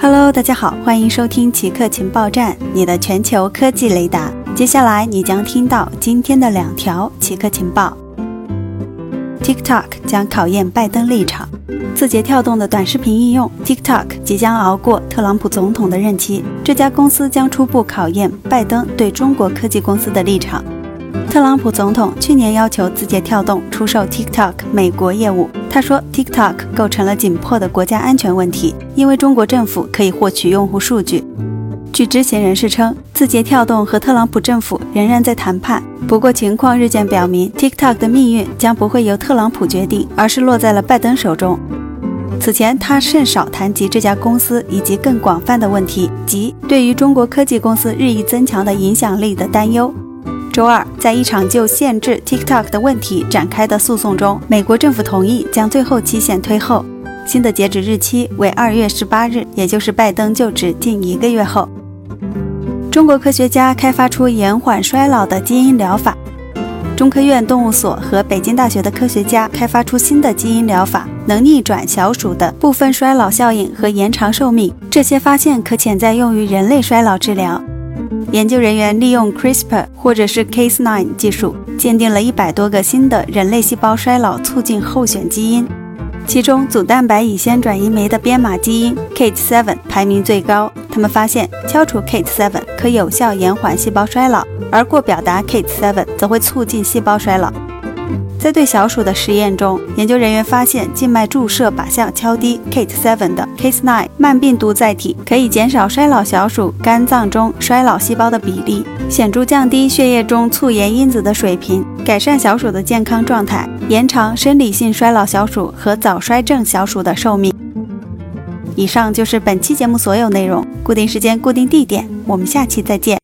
Hello，大家好，欢迎收听奇客情报站，你的全球科技雷达。接下来你将听到今天的两条奇客情报：TikTok 将考验拜登立场。字节跳动的短视频应用 TikTok 即将熬过特朗普总统的任期，这家公司将初步考验拜登对中国科技公司的立场。特朗普总统去年要求字节跳动出售 TikTok 美国业务。他说，TikTok 构成了紧迫的国家安全问题，因为中国政府可以获取用户数据。据知情人士称，字节跳动和特朗普政府仍然在谈判。不过，情况日渐表明，TikTok 的命运将不会由特朗普决定，而是落在了拜登手中。此前，他甚少谈及这家公司以及更广泛的问题，即对于中国科技公司日益增强的影响力的担忧。周二，在一场就限制 TikTok 的问题展开的诉讼中，美国政府同意将最后期限推后，新的截止日期为二月十八日，也就是拜登就职近一个月后。中国科学家开发出延缓衰老的基因疗法。中科院动物所和北京大学的科学家开发出新的基因疗法，能逆转小鼠的部分衰老效应和延长寿命。这些发现可潜在用于人类衰老治疗。研究人员利用 CRISPR 或者是 Cas9 技术，鉴定了一百多个新的人类细胞衰老促进候选基因，其中组蛋白乙酰转移酶的编码基因 Kate7 排名最高。他们发现，消除 Kate7 可有效延缓细胞衰老，而过表达 Kate7 则会促进细胞衰老。在对小鼠的实验中，研究人员发现，静脉注射靶向敲低 KAT7 的 Cas9 慢病毒载体，可以减少衰老小鼠肝脏中衰老细胞的比例，显著降低血液中促炎因子的水平，改善小鼠的健康状态，延长生理性衰老小鼠和早衰症小鼠的寿命。以上就是本期节目所有内容，固定时间、固定地点，我们下期再见。